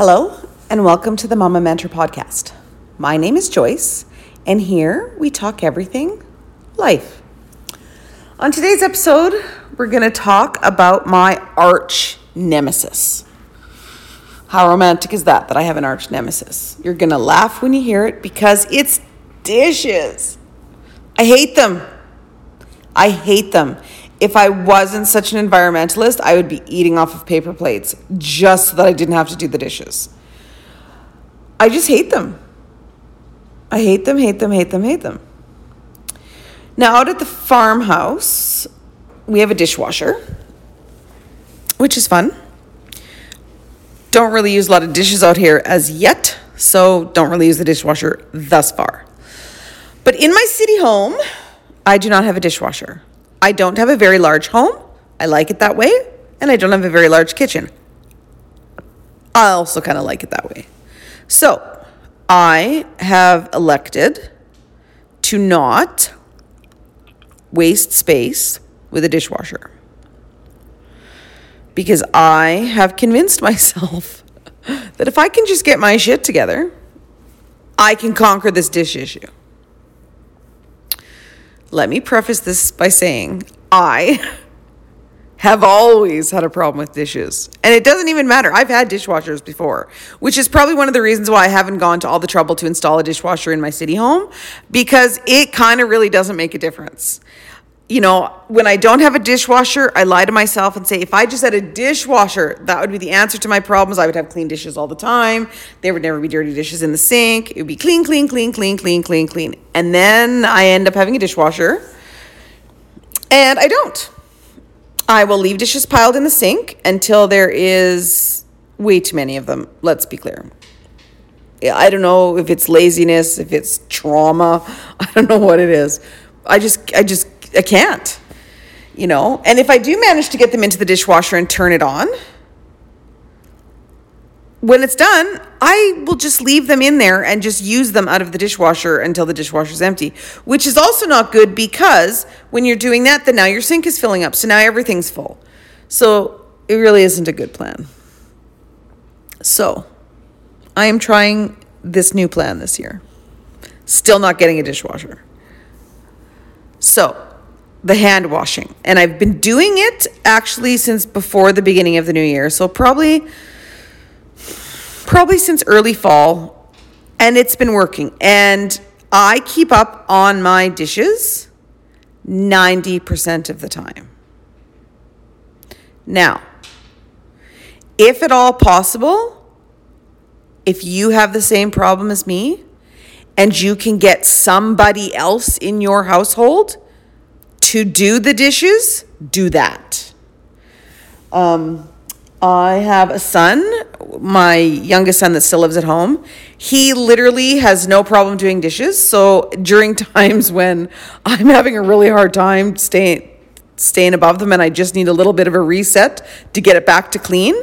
Hello, and welcome to the Mama Mentor Podcast. My name is Joyce, and here we talk everything life. On today's episode, we're going to talk about my arch nemesis. How romantic is that, that I have an arch nemesis? You're going to laugh when you hear it because it's dishes. I hate them. I hate them. If I wasn't such an environmentalist, I would be eating off of paper plates just so that I didn't have to do the dishes. I just hate them. I hate them, hate them, hate them, hate them. Now, out at the farmhouse, we have a dishwasher, which is fun. Don't really use a lot of dishes out here as yet, so don't really use the dishwasher thus far. But in my city home, I do not have a dishwasher. I don't have a very large home. I like it that way. And I don't have a very large kitchen. I also kind of like it that way. So I have elected to not waste space with a dishwasher because I have convinced myself that if I can just get my shit together, I can conquer this dish issue. Let me preface this by saying I have always had a problem with dishes. And it doesn't even matter. I've had dishwashers before, which is probably one of the reasons why I haven't gone to all the trouble to install a dishwasher in my city home because it kind of really doesn't make a difference you know, when I don't have a dishwasher, I lie to myself and say, if I just had a dishwasher, that would be the answer to my problems. I would have clean dishes all the time. There would never be dirty dishes in the sink. It would be clean, clean, clean, clean, clean, clean, clean. And then I end up having a dishwasher, and I don't. I will leave dishes piled in the sink until there is way too many of them. Let's be clear. I don't know if it's laziness, if it's trauma. I don't know what it is. I just, I just I can't, you know. And if I do manage to get them into the dishwasher and turn it on, when it's done, I will just leave them in there and just use them out of the dishwasher until the dishwasher's empty, which is also not good because when you're doing that, then now your sink is filling up. So now everything's full. So it really isn't a good plan. So I am trying this new plan this year. Still not getting a dishwasher. So the hand washing. And I've been doing it actually since before the beginning of the new year. So probably probably since early fall and it's been working. And I keep up on my dishes 90% of the time. Now, if at all possible, if you have the same problem as me and you can get somebody else in your household to do the dishes, do that. Um, I have a son, my youngest son that still lives at home. He literally has no problem doing dishes. So during times when I'm having a really hard time staying staying above them and I just need a little bit of a reset to get it back to clean,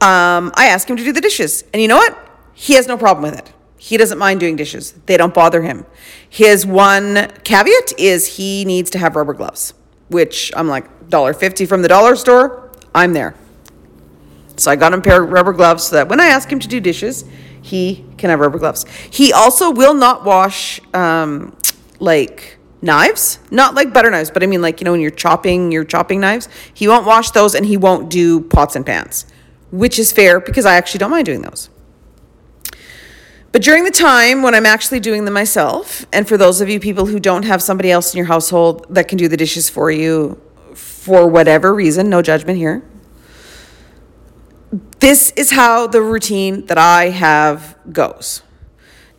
um, I ask him to do the dishes. And you know what? He has no problem with it. He doesn't mind doing dishes. They don't bother him. His one caveat is he needs to have rubber gloves, which I'm like $1.50 from the dollar store. I'm there. So I got him a pair of rubber gloves so that when I ask him to do dishes, he can have rubber gloves. He also will not wash um, like knives, not like butter knives, but I mean like you know when you're chopping your chopping knives. He won't wash those, and he won't do pots and pans, which is fair because I actually don't mind doing those. But during the time when I'm actually doing them myself, and for those of you people who don't have somebody else in your household that can do the dishes for you for whatever reason, no judgment here, this is how the routine that I have goes.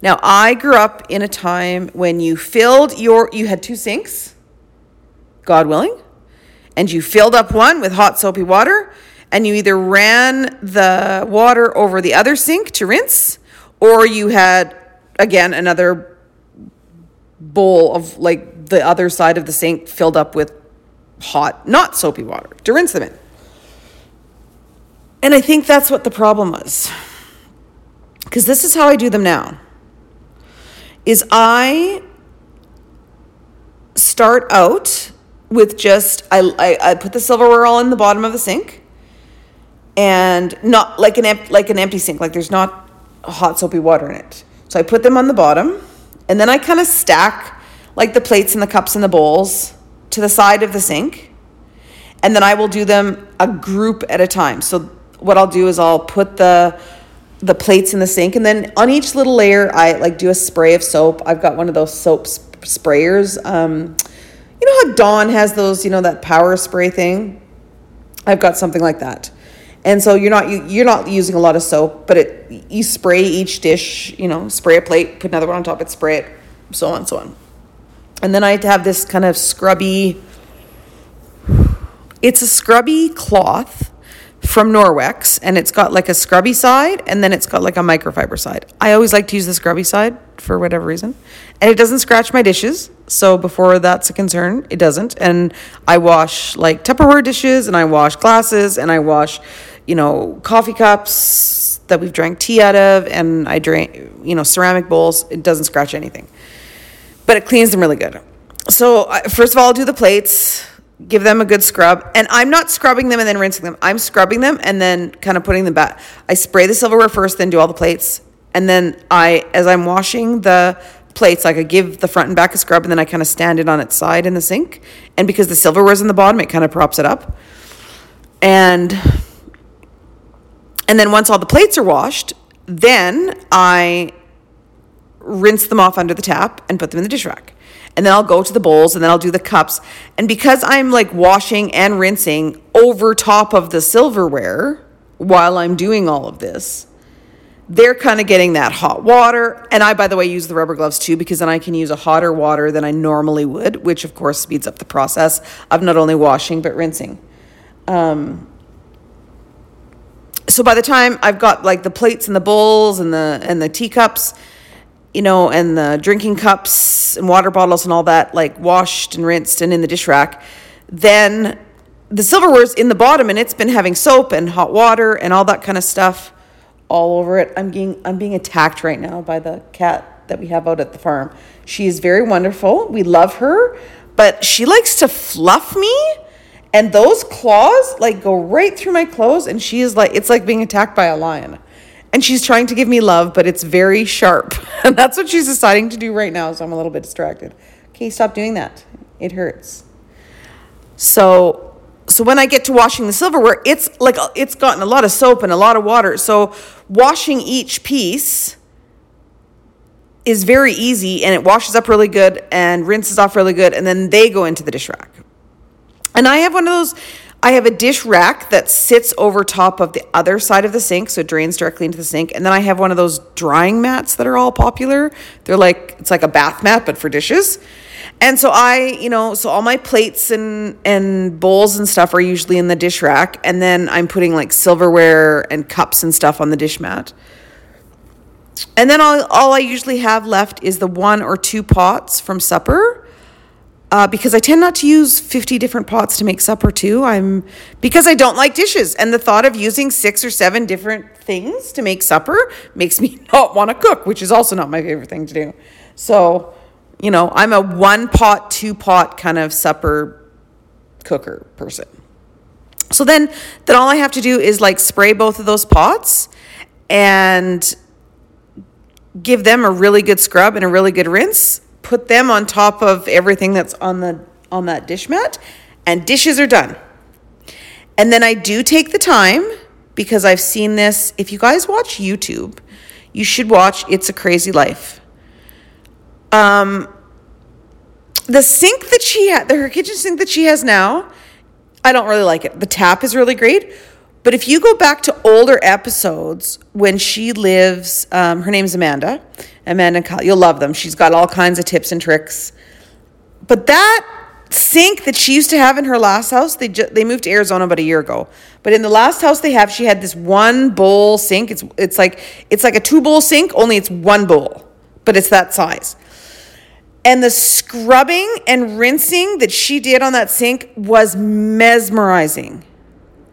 Now, I grew up in a time when you filled your, you had two sinks, God willing, and you filled up one with hot soapy water, and you either ran the water over the other sink to rinse or you had, again, another bowl of like the other side of the sink filled up with hot, not soapy water to rinse them in. And I think that's what the problem was. Because this is how I do them now. Is I start out with just I, I, I put the silverware all in the bottom of the sink and not like an like an empty sink. Like there's not hot soapy water in it. So I put them on the bottom, and then I kind of stack like the plates and the cups and the bowls to the side of the sink, and then I will do them a group at a time. So what I'll do is I'll put the the plates in the sink and then on each little layer i like do a spray of soap i've got one of those soap sp- sprayers um, you know how dawn has those you know that power spray thing i've got something like that and so you're not you, you're not using a lot of soap but it you spray each dish you know spray a plate put another one on top it spray it so on so on and then i have this kind of scrubby it's a scrubby cloth from Norwex, and it's got like a scrubby side, and then it's got like a microfiber side. I always like to use the scrubby side for whatever reason, and it doesn't scratch my dishes. So before that's a concern, it doesn't. And I wash like Tupperware dishes, and I wash glasses, and I wash, you know, coffee cups that we've drank tea out of, and I drink, you know, ceramic bowls. It doesn't scratch anything, but it cleans them really good. So first of all, I'll do the plates give them a good scrub. And I'm not scrubbing them and then rinsing them. I'm scrubbing them and then kind of putting them back. I spray the silverware first, then do all the plates. And then I, as I'm washing the plates, like I give the front and back a scrub and then I kind of stand it on its side in the sink. And because the silverware's in the bottom, it kind of props it up. And and then once all the plates are washed, then I rinse them off under the tap and put them in the dish rack. And then I'll go to the bowls and then I'll do the cups. And because I'm like washing and rinsing over top of the silverware while I'm doing all of this, they're kind of getting that hot water. And I, by the way, use the rubber gloves too because then I can use a hotter water than I normally would, which of course speeds up the process of not only washing but rinsing. Um, so by the time I've got like the plates and the bowls and the and the teacups, you know, and the drinking cups and water bottles and all that like washed and rinsed and in the dish rack, then the silverware's in the bottom and it's been having soap and hot water and all that kind of stuff all over it. I'm being I'm being attacked right now by the cat that we have out at the farm. She is very wonderful. We love her, but she likes to fluff me and those claws like go right through my clothes and she is like it's like being attacked by a lion. And she's trying to give me love but it's very sharp. And that's what she's deciding to do right now so i'm a little bit distracted. Okay stop doing that. It hurts. So so when i get to washing the silverware it's like uh, it's gotten a lot of soap and a lot of water. So washing each piece is very easy and it washes up really good and rinses off really good and then they go into the dish rack and I have one of those, I have a dish rack that sits over top of the other side of the sink, so it drains directly into the sink. And then I have one of those drying mats that are all popular. They're like, it's like a bath mat, but for dishes. And so I, you know, so all my plates and and bowls and stuff are usually in the dish rack, and then I'm putting like silverware and cups and stuff on the dish mat. And then all, all I usually have left is the one or two pots from supper uh, because I tend not to use 50 different pots to make supper too. I'm because I don't like dishes, and the thought of using six or seven different things to make supper makes me not want to cook, which is also not my favorite thing to do. So, you know, I'm a one pot, two pot kind of supper cooker person. So then, then all I have to do is like spray both of those pots and give them a really good scrub and a really good rinse put them on top of everything that's on the on that dish mat and dishes are done. And then I do take the time because I've seen this. If you guys watch YouTube, you should watch It's a Crazy Life. Um the sink that she had, her kitchen sink that she has now, I don't really like it. The tap is really great, but if you go back to older episodes when she lives, um, her name's Amanda, Amanda, you'll love them. She's got all kinds of tips and tricks. But that sink that she used to have in her last house, they ju- they moved to Arizona about a year ago. But in the last house they have, she had this one bowl sink. It's it's like it's like a two bowl sink, only it's one bowl, but it's that size. And the scrubbing and rinsing that she did on that sink was mesmerizing.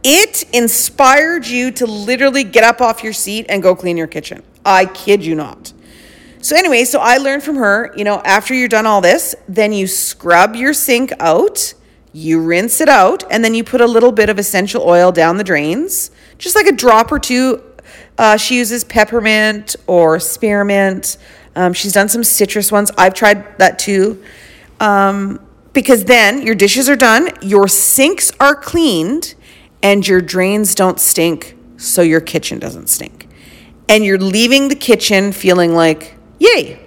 It inspired you to literally get up off your seat and go clean your kitchen. I kid you not. So, anyway, so I learned from her, you know, after you're done all this, then you scrub your sink out, you rinse it out, and then you put a little bit of essential oil down the drains, just like a drop or two. Uh, she uses peppermint or spearmint. Um, she's done some citrus ones. I've tried that too. Um, because then your dishes are done, your sinks are cleaned, and your drains don't stink, so your kitchen doesn't stink. And you're leaving the kitchen feeling like, yay.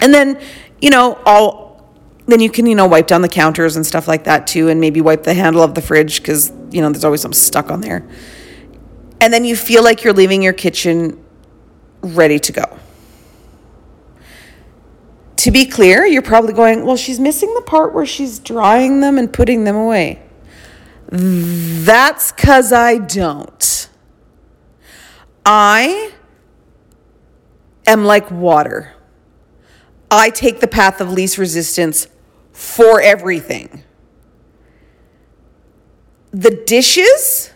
And then, you know, all then you can, you know, wipe down the counters and stuff like that too, and maybe wipe the handle of the fridge because, you know, there's always some stuck on there. And then you feel like you're leaving your kitchen ready to go. To be clear, you're probably going, well, she's missing the part where she's drying them and putting them away. That's because I don't. I am like water. I take the path of least resistance for everything. The dishes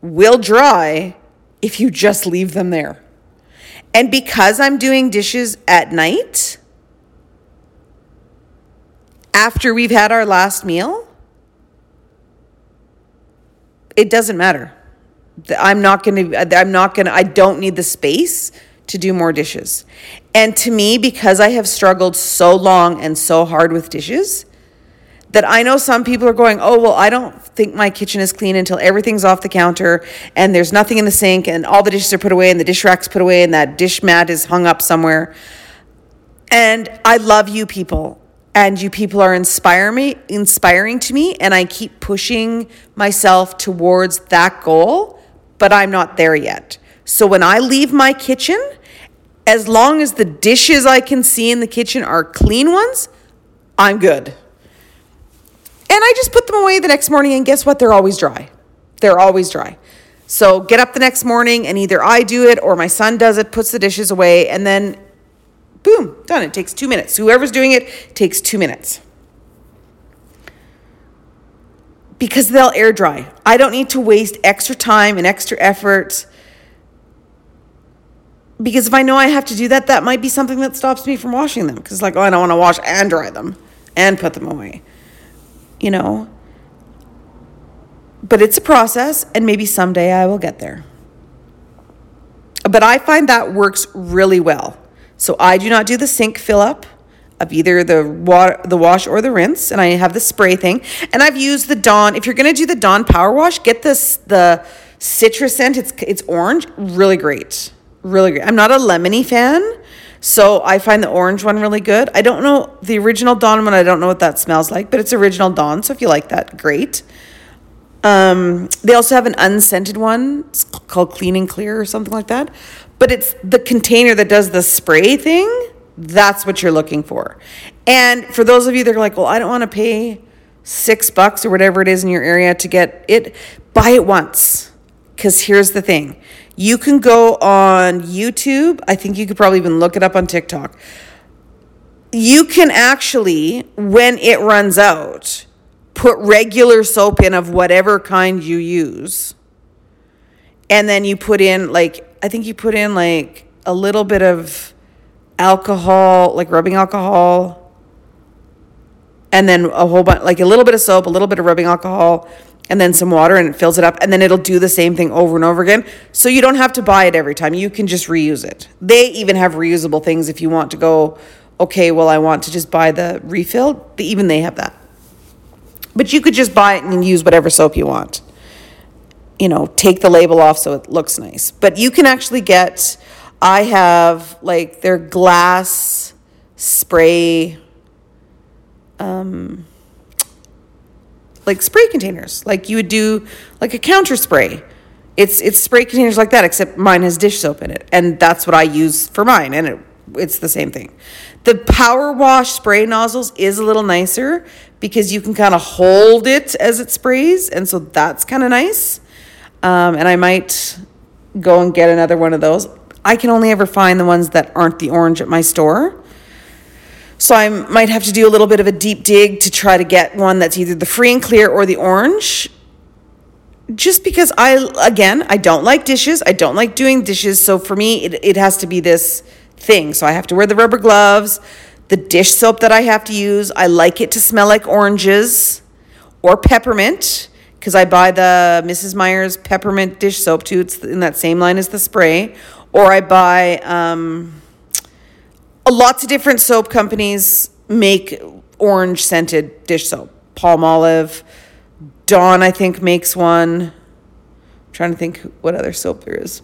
will dry if you just leave them there. And because I'm doing dishes at night, after we've had our last meal, it doesn't matter. I'm not going to, I'm not going to, I don't need the space to do more dishes. And to me, because I have struggled so long and so hard with dishes, that I know some people are going, oh, well, I don't think my kitchen is clean until everything's off the counter and there's nothing in the sink and all the dishes are put away and the dish rack's put away and that dish mat is hung up somewhere. And I love you people and you people are inspire me inspiring to me and I keep pushing myself towards that goal, but I'm not there yet. So when I leave my kitchen, as long as the dishes I can see in the kitchen are clean ones, I'm good. And I just put them away the next morning and guess what? They're always dry. They're always dry. So get up the next morning and either I do it or my son does it, puts the dishes away, and then Boom, done. It takes two minutes. Whoever's doing it takes two minutes. Because they'll air dry. I don't need to waste extra time and extra effort. Because if I know I have to do that, that might be something that stops me from washing them. Because, like, oh, I don't want to wash and dry them and put them away. You know? But it's a process, and maybe someday I will get there. But I find that works really well. So I do not do the sink fill up of either the water, the wash or the rinse, and I have the spray thing. And I've used the Dawn. If you're gonna do the Dawn Power Wash, get this the citrus scent. It's it's orange, really great, really great. I'm not a lemony fan, so I find the orange one really good. I don't know the original Dawn one. I don't know what that smells like, but it's original Dawn. So if you like that, great. Um, they also have an unscented one it's called Clean and Clear or something like that but it's the container that does the spray thing. That's what you're looking for. And for those of you that are like, well, I don't want to pay six bucks or whatever it is in your area to get it, buy it once. Because here's the thing you can go on YouTube. I think you could probably even look it up on TikTok. You can actually, when it runs out, put regular soap in of whatever kind you use. And then you put in like I think you put in like a little bit of alcohol, like rubbing alcohol, and then a whole bunch, like a little bit of soap, a little bit of rubbing alcohol, and then some water, and it fills it up, and then it'll do the same thing over and over again. So you don't have to buy it every time. You can just reuse it. They even have reusable things if you want to go, okay, well, I want to just buy the refill. Even they have that. But you could just buy it and use whatever soap you want you know, take the label off so it looks nice. But you can actually get, I have like their glass spray, um, like spray containers, like you would do like a counter spray. It's it's spray containers like that, except mine has dish soap in it, and that's what I use for mine, and it, it's the same thing. The power wash spray nozzles is a little nicer because you can kind of hold it as it sprays, and so that's kind of nice um, and I might go and get another one of those. I can only ever find the ones that aren't the orange at my store. So I might have to do a little bit of a deep dig to try to get one that's either the free and clear or the orange. Just because I, again, I don't like dishes. I don't like doing dishes. So for me, it, it has to be this thing. So I have to wear the rubber gloves, the dish soap that I have to use. I like it to smell like oranges or peppermint because I buy the Mrs. Meyer's peppermint dish soap too. It's in that same line as the spray. Or I buy um, lots of different soap companies make orange scented dish soap. Palmolive, Dawn, I think, makes one. I'm trying to think what other soap there is.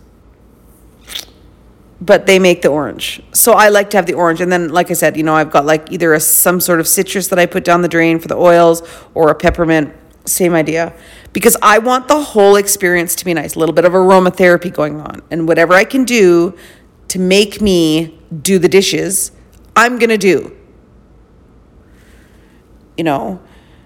But they make the orange. So I like to have the orange. And then, like I said, you know, I've got like either a, some sort of citrus that I put down the drain for the oils or a peppermint. Same idea. Because I want the whole experience to be nice. A little bit of aromatherapy going on. And whatever I can do to make me do the dishes, I'm going to do. You know,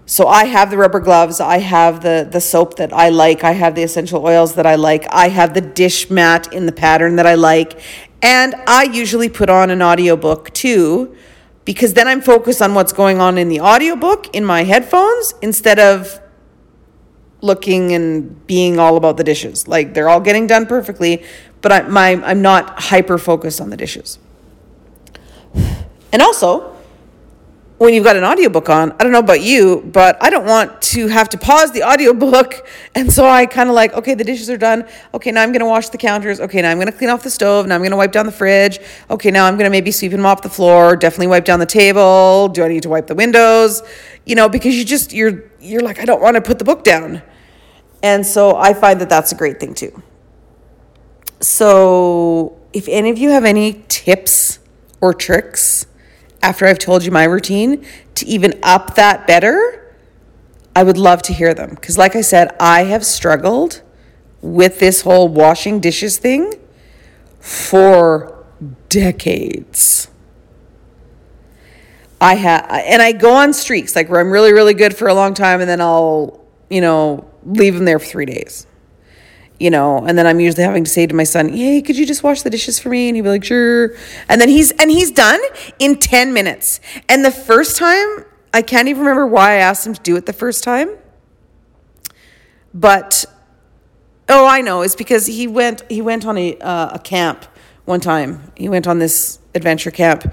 so I have the rubber gloves, I have the the soap that I like, I have the essential oils that I like, I have the dish mat in the pattern that I like, and I usually put on an audiobook too because then I'm focused on what's going on in the audiobook in my headphones instead of looking and being all about the dishes. Like they're all getting done perfectly, but I, my, I'm not hyper focused on the dishes. And also, when you've got an audiobook on, I don't know about you, but I don't want to have to pause the audiobook. And so I kind of like, okay, the dishes are done. Okay, now I'm going to wash the counters. Okay, now I'm going to clean off the stove. Now I'm going to wipe down the fridge. Okay, now I'm going to maybe sweep and mop the floor, definitely wipe down the table. Do I need to wipe the windows? You know, because you just you're you're like I don't want to put the book down. And so I find that that's a great thing too. So, if any of you have any tips or tricks after I've told you my routine to even up that better, I would love to hear them. Because, like I said, I have struggled with this whole washing dishes thing for decades. I have, and I go on streaks, like where I'm really, really good for a long time, and then I'll, you know, leave them there for three days you know, and then I'm usually having to say to my son, "Hey, could you just wash the dishes for me?" And he'd be like, "Sure." And then he's and he's done in 10 minutes. And the first time, I can't even remember why I asked him to do it the first time. But oh, I know, it's because he went he went on a uh, a camp one time. He went on this adventure camp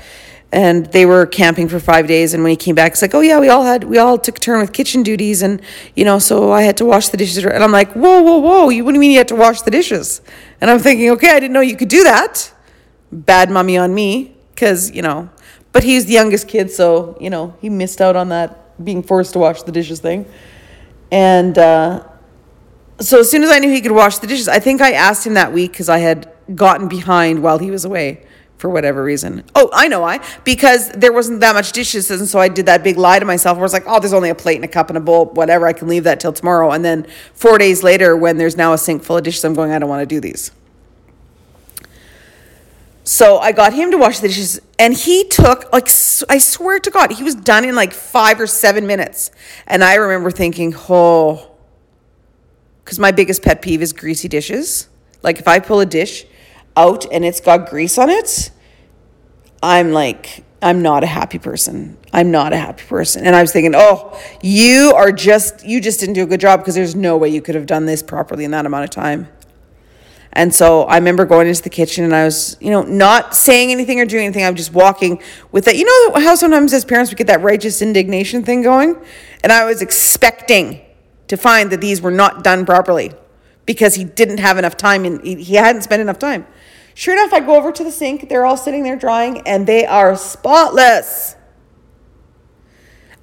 and they were camping for five days and when he came back it's like oh yeah we all had we all took turn with kitchen duties and you know so i had to wash the dishes. And i'm like whoa whoa whoa you what do you mean you had to wash the dishes? And i'm thinking okay i didn't know you could do that. Bad mummy on me because you know. But he's the youngest kid so you know he missed out on that being forced to wash the dishes thing. And uh, so as soon as i knew he could wash the dishes i think i asked him that week because i had gotten behind while he was away for whatever reason. Oh, I know why. Because there wasn't that much dishes, and so I did that big lie to myself where I was like, oh, there's only a plate and a cup and a bowl, whatever. I can leave that till tomorrow. And then four days later, when there's now a sink full of dishes, I'm going, I don't want to do these. So I got him to wash the dishes, and he took like I swear to God, he was done in like five or seven minutes. And I remember thinking, oh, because my biggest pet peeve is greasy dishes. Like if I pull a dish out and it's got grease on it, I'm like, I'm not a happy person. I'm not a happy person. And I was thinking, oh, you are just, you just didn't do a good job because there's no way you could have done this properly in that amount of time. And so I remember going into the kitchen and I was, you know, not saying anything or doing anything. I'm just walking with that. You know how sometimes as parents we get that righteous indignation thing going? And I was expecting to find that these were not done properly because he didn't have enough time and he hadn't spent enough time. Sure enough, I go over to the sink. They're all sitting there drying and they are spotless.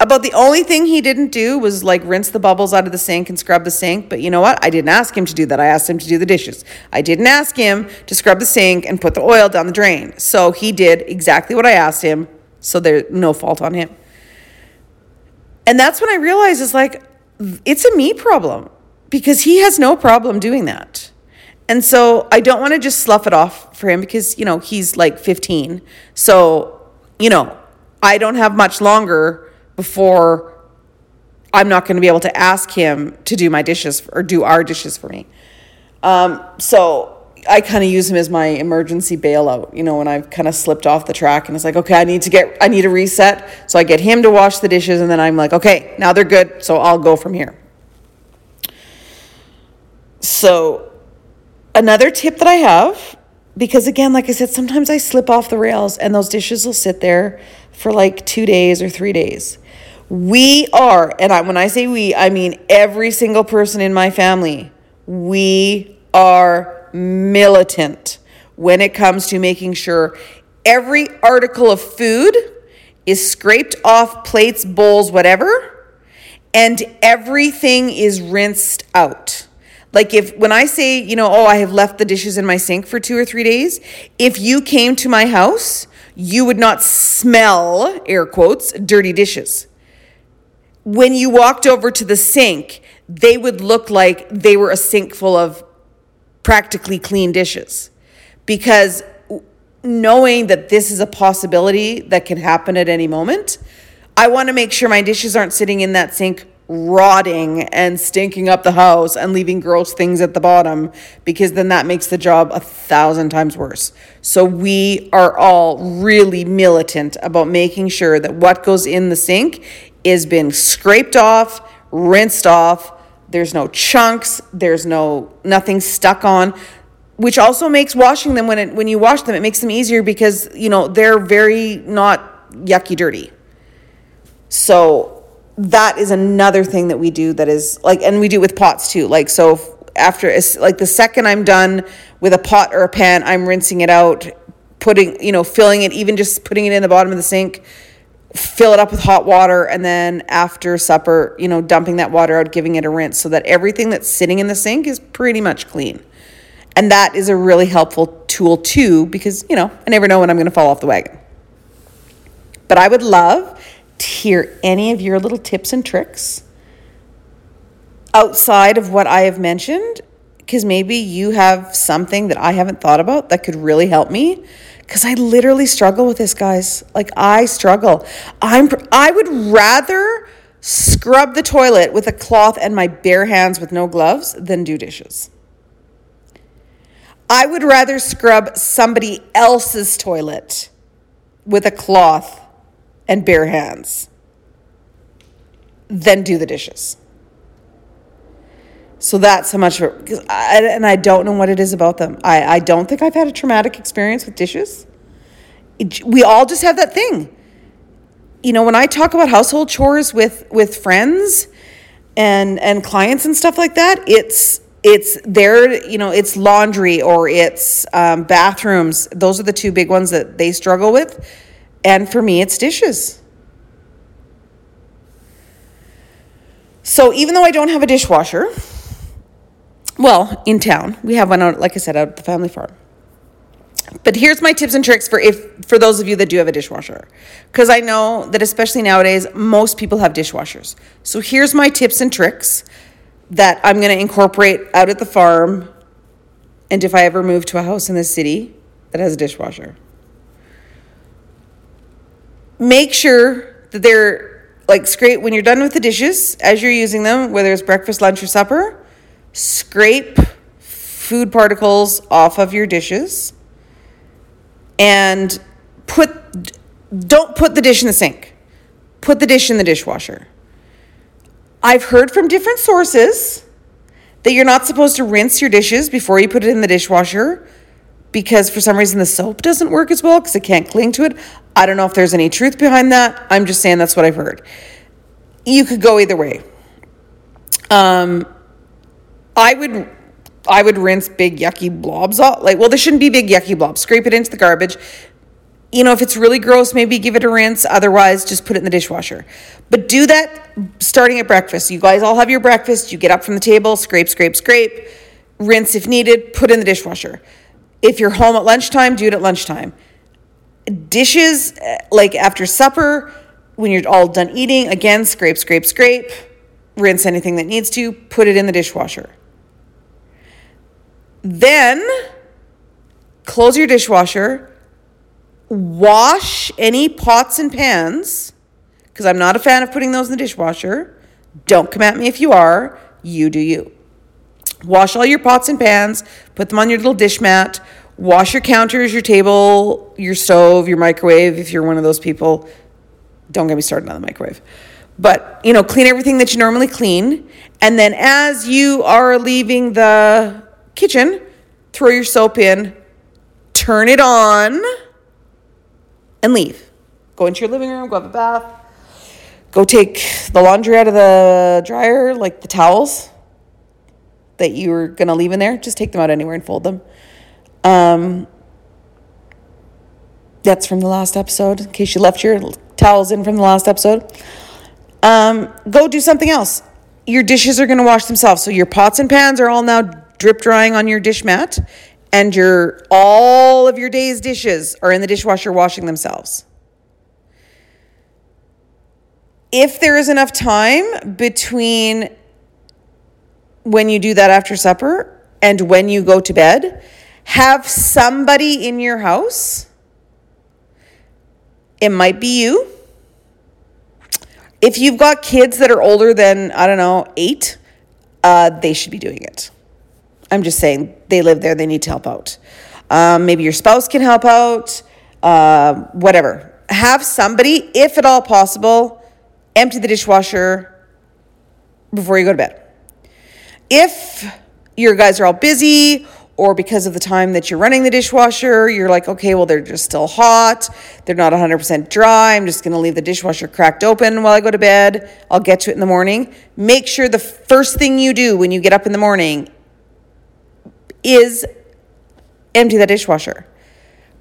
About the only thing he didn't do was like rinse the bubbles out of the sink and scrub the sink. But you know what? I didn't ask him to do that. I asked him to do the dishes. I didn't ask him to scrub the sink and put the oil down the drain. So he did exactly what I asked him. So there's no fault on him. And that's when I realized it's like, it's a me problem because he has no problem doing that. And so I don't want to just slough it off for him because, you know, he's like 15. So, you know, I don't have much longer before I'm not going to be able to ask him to do my dishes or do our dishes for me. Um, so I kind of use him as my emergency bailout, you know, when I've kind of slipped off the track and it's like, okay, I need to get, I need a reset. So I get him to wash the dishes and then I'm like, okay, now they're good. So I'll go from here. So another tip that I have, because again, like I said, sometimes I slip off the rails and those dishes will sit there for like two days or three days. We are, and I, when I say we, I mean every single person in my family, we are militant when it comes to making sure every article of food is scraped off plates, bowls, whatever, and everything is rinsed out. Like if when I say, you know, oh, I have left the dishes in my sink for 2 or 3 days, if you came to my house, you would not smell air quotes dirty dishes. When you walked over to the sink, they would look like they were a sink full of practically clean dishes. Because knowing that this is a possibility that can happen at any moment, I want to make sure my dishes aren't sitting in that sink rotting and stinking up the house and leaving gross things at the bottom because then that makes the job a thousand times worse. So we are all really militant about making sure that what goes in the sink is been scraped off, rinsed off, there's no chunks, there's no nothing stuck on which also makes washing them when it when you wash them it makes them easier because you know they're very not yucky dirty so that is another thing that we do that is like and we do with pots too like so after like the second i'm done with a pot or a pan i'm rinsing it out putting you know filling it even just putting it in the bottom of the sink fill it up with hot water and then after supper you know dumping that water out giving it a rinse so that everything that's sitting in the sink is pretty much clean and that is a really helpful tool too, because, you know, I never know when I'm going to fall off the wagon. But I would love hear any of your little tips and tricks outside of what I have mentioned, because maybe you have something that I haven't thought about that could really help me. Because I literally struggle with this, guys. Like I struggle. I'm. I would rather scrub the toilet with a cloth and my bare hands with no gloves than do dishes. I would rather scrub somebody else's toilet with a cloth and bare hands then do the dishes. So that's how much, I, and I don't know what it is about them. I, I don't think I've had a traumatic experience with dishes. It, we all just have that thing. You know, when I talk about household chores with with friends and and clients and stuff like that, it's it's their you know it's laundry or it's um, bathrooms those are the two big ones that they struggle with and for me it's dishes. So even though i don't have a dishwasher well in town we have one out like i said out at the family farm. But here's my tips and tricks for if for those of you that do have a dishwasher. Because i know that especially nowadays most people have dishwashers. So here's my tips and tricks that I'm going to incorporate out at the farm and if I ever move to a house in the city that has a dishwasher. Make sure that they're like scrape when you're done with the dishes as you're using them, whether it's breakfast, lunch, or supper, scrape food particles off of your dishes and put don't put the dish in the sink. Put the dish in the dishwasher. I've heard from different sources that you're not supposed to rinse your dishes before you put it in the dishwasher because for some reason the soap doesn't work as well because it can't cling to it. I don't know if there's any truth behind that. I'm just saying that's what I've heard. You could go either way. Um, I would I would rinse big yucky blobs off. Like, well, there shouldn't be big yucky blobs. Scrape it into the garbage you know, if it's really gross, maybe give it a rinse. Otherwise, just put it in the dishwasher. But do that starting at breakfast. You guys all have your breakfast. You get up from the table, scrape, scrape, scrape, rinse if needed, put in the dishwasher. If you're home at lunchtime, do it at lunchtime. Dishes, eh, like after supper, when you're all done eating, again, scrape, scrape, scrape, rinse anything that needs to, put it in the dishwasher. Then close your dishwasher wash any pots and pans because I'm not a fan of putting those in the dishwasher. Don't come at me if you are. You do you. Wash all your pots and pans, put them on your little dish mat. Wash your counters, your table, your stove, your microwave if you're one of those people. Don't get me started on the microwave. But, you know, clean everything that you normally clean. And then as you are leaving the kitchen, throw your soap in, turn it on and leave. Go into your living room, go have a bath, go take the laundry out of the dryer, like the towels that you were going to leave in there. Just take them out anywhere and fold them. Um, that's from the last episode, in case you left your towels in from the last episode. Um, go do something else. Your dishes are going to wash themselves. So your pots and pans are all now drip drying on your dish mat, and your all of your day's dishes are in the dishwasher washing themselves. If there is enough time between when you do that after supper and when you go to bed, have somebody in your house. It might be you. If you've got kids that are older than, I don't know, eight, uh, they should be doing it. I'm just saying they live there, they need to help out. Um, maybe your spouse can help out, uh, whatever. Have somebody, if at all possible, empty the dishwasher before you go to bed. If your guys are all busy or because of the time that you're running the dishwasher, you're like, okay, well, they're just still hot. They're not 100% dry. I'm just going to leave the dishwasher cracked open while I go to bed. I'll get to it in the morning. Make sure the first thing you do when you get up in the morning is empty the dishwasher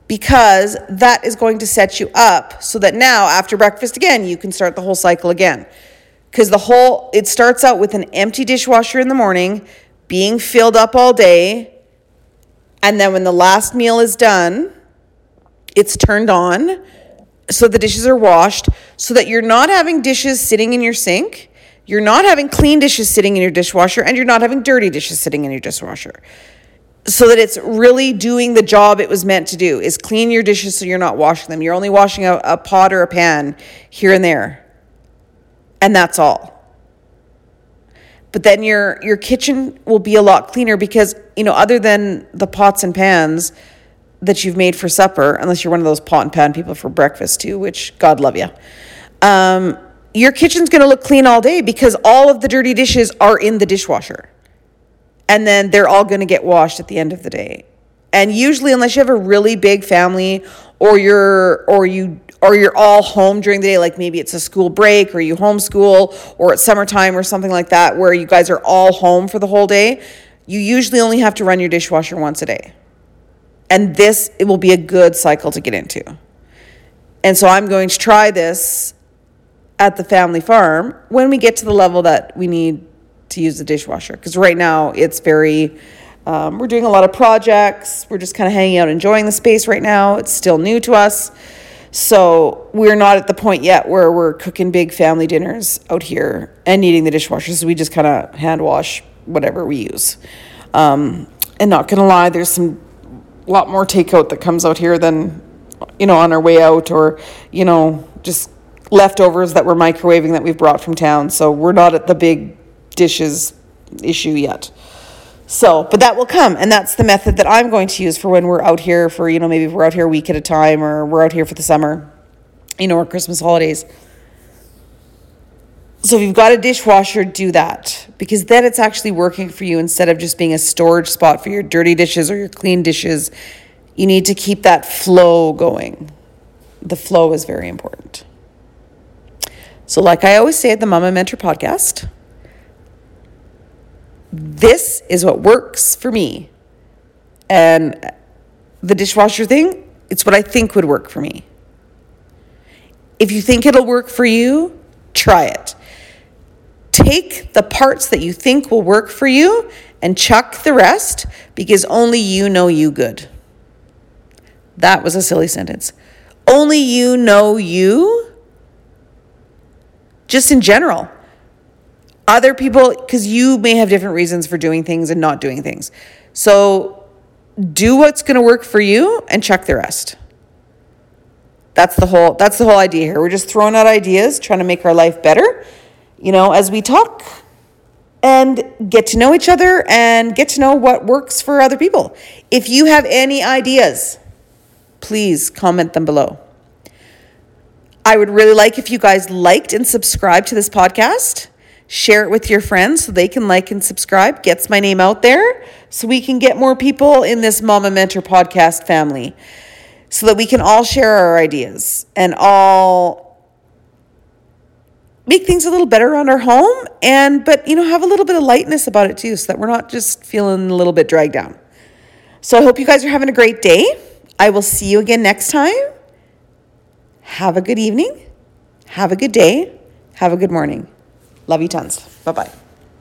because that is going to set you up so that now after breakfast again, you can start the whole cycle again. Because the whole, it starts out with an empty dishwasher in the morning, being filled up all day and then when the last meal is done, it's turned on so the dishes are washed so that you're not having dishes sitting in your sink, you're not having clean dishes sitting in your dishwasher, and you're not having dirty dishes sitting in your dishwasher. So that it's really doing the job it was meant to do is clean your dishes so you're not washing them. You're only washing a, a pot or a pan here and there. And that's all but then your your kitchen will be a lot cleaner because you know other than the pots and pans that you've made for supper unless you're one of those pot and pan people for breakfast too which god love you um, your kitchen's going to look clean all day because all of the dirty dishes are in the dishwasher. And then they're all going to get washed at the end of the day. And usually unless you have a really big family or you're or you or you're all home during the day, like maybe it's a school break or you homeschool or it's summertime or something like that, where you guys are all home for the whole day, you usually only have to run your dishwasher once a day. And this, it will be a good cycle to get into. And so I'm going to try this at the family farm when we get to the level that we need to use the dishwasher. Because right now it's very, um, we're doing a lot of projects. We're just kind of hanging out, enjoying the space right now. It's still new to us. So we're not at the point yet where we're cooking big family dinners out here and needing the dishwasher. So we just kind of hand wash whatever we use. Um, and not gonna lie, there's some lot more takeout that comes out here than you know on our way out, or you know just leftovers that we're microwaving that we've brought from town. So we're not at the big dishes issue yet. So, but that will come, and that's the method that I'm going to use for when we're out here for, you know, maybe we're out here a week at a time or we're out here for the summer, you know, or Christmas holidays. So if you've got a dishwasher, do that because then it's actually working for you instead of just being a storage spot for your dirty dishes or your clean dishes. You need to keep that flow going. The flow is very important. So, like I always say at the Mama Mentor podcast, this is what works for me. And the dishwasher thing, it's what I think would work for me. If you think it'll work for you, try it. Take the parts that you think will work for you and chuck the rest because only you know you good. That was a silly sentence. Only you know you, just in general other people because you may have different reasons for doing things and not doing things. So do what's going to work for you and check the rest. That's the whole that's the whole idea here. We're just throwing out ideas trying to make our life better you know as we talk and get to know each other and get to know what works for other people. If you have any ideas please comment them below. I would really like if you guys liked and subscribed to this podcast share it with your friends so they can like and subscribe, gets my name out there so we can get more people in this Mama Mentor podcast family so that we can all share our ideas and all make things a little better around our home and but you know have a little bit of lightness about it too so that we're not just feeling a little bit dragged down. So i hope you guys are having a great day. I will see you again next time. Have a good evening. Have a good day. Have a good morning love you tons. Bye bye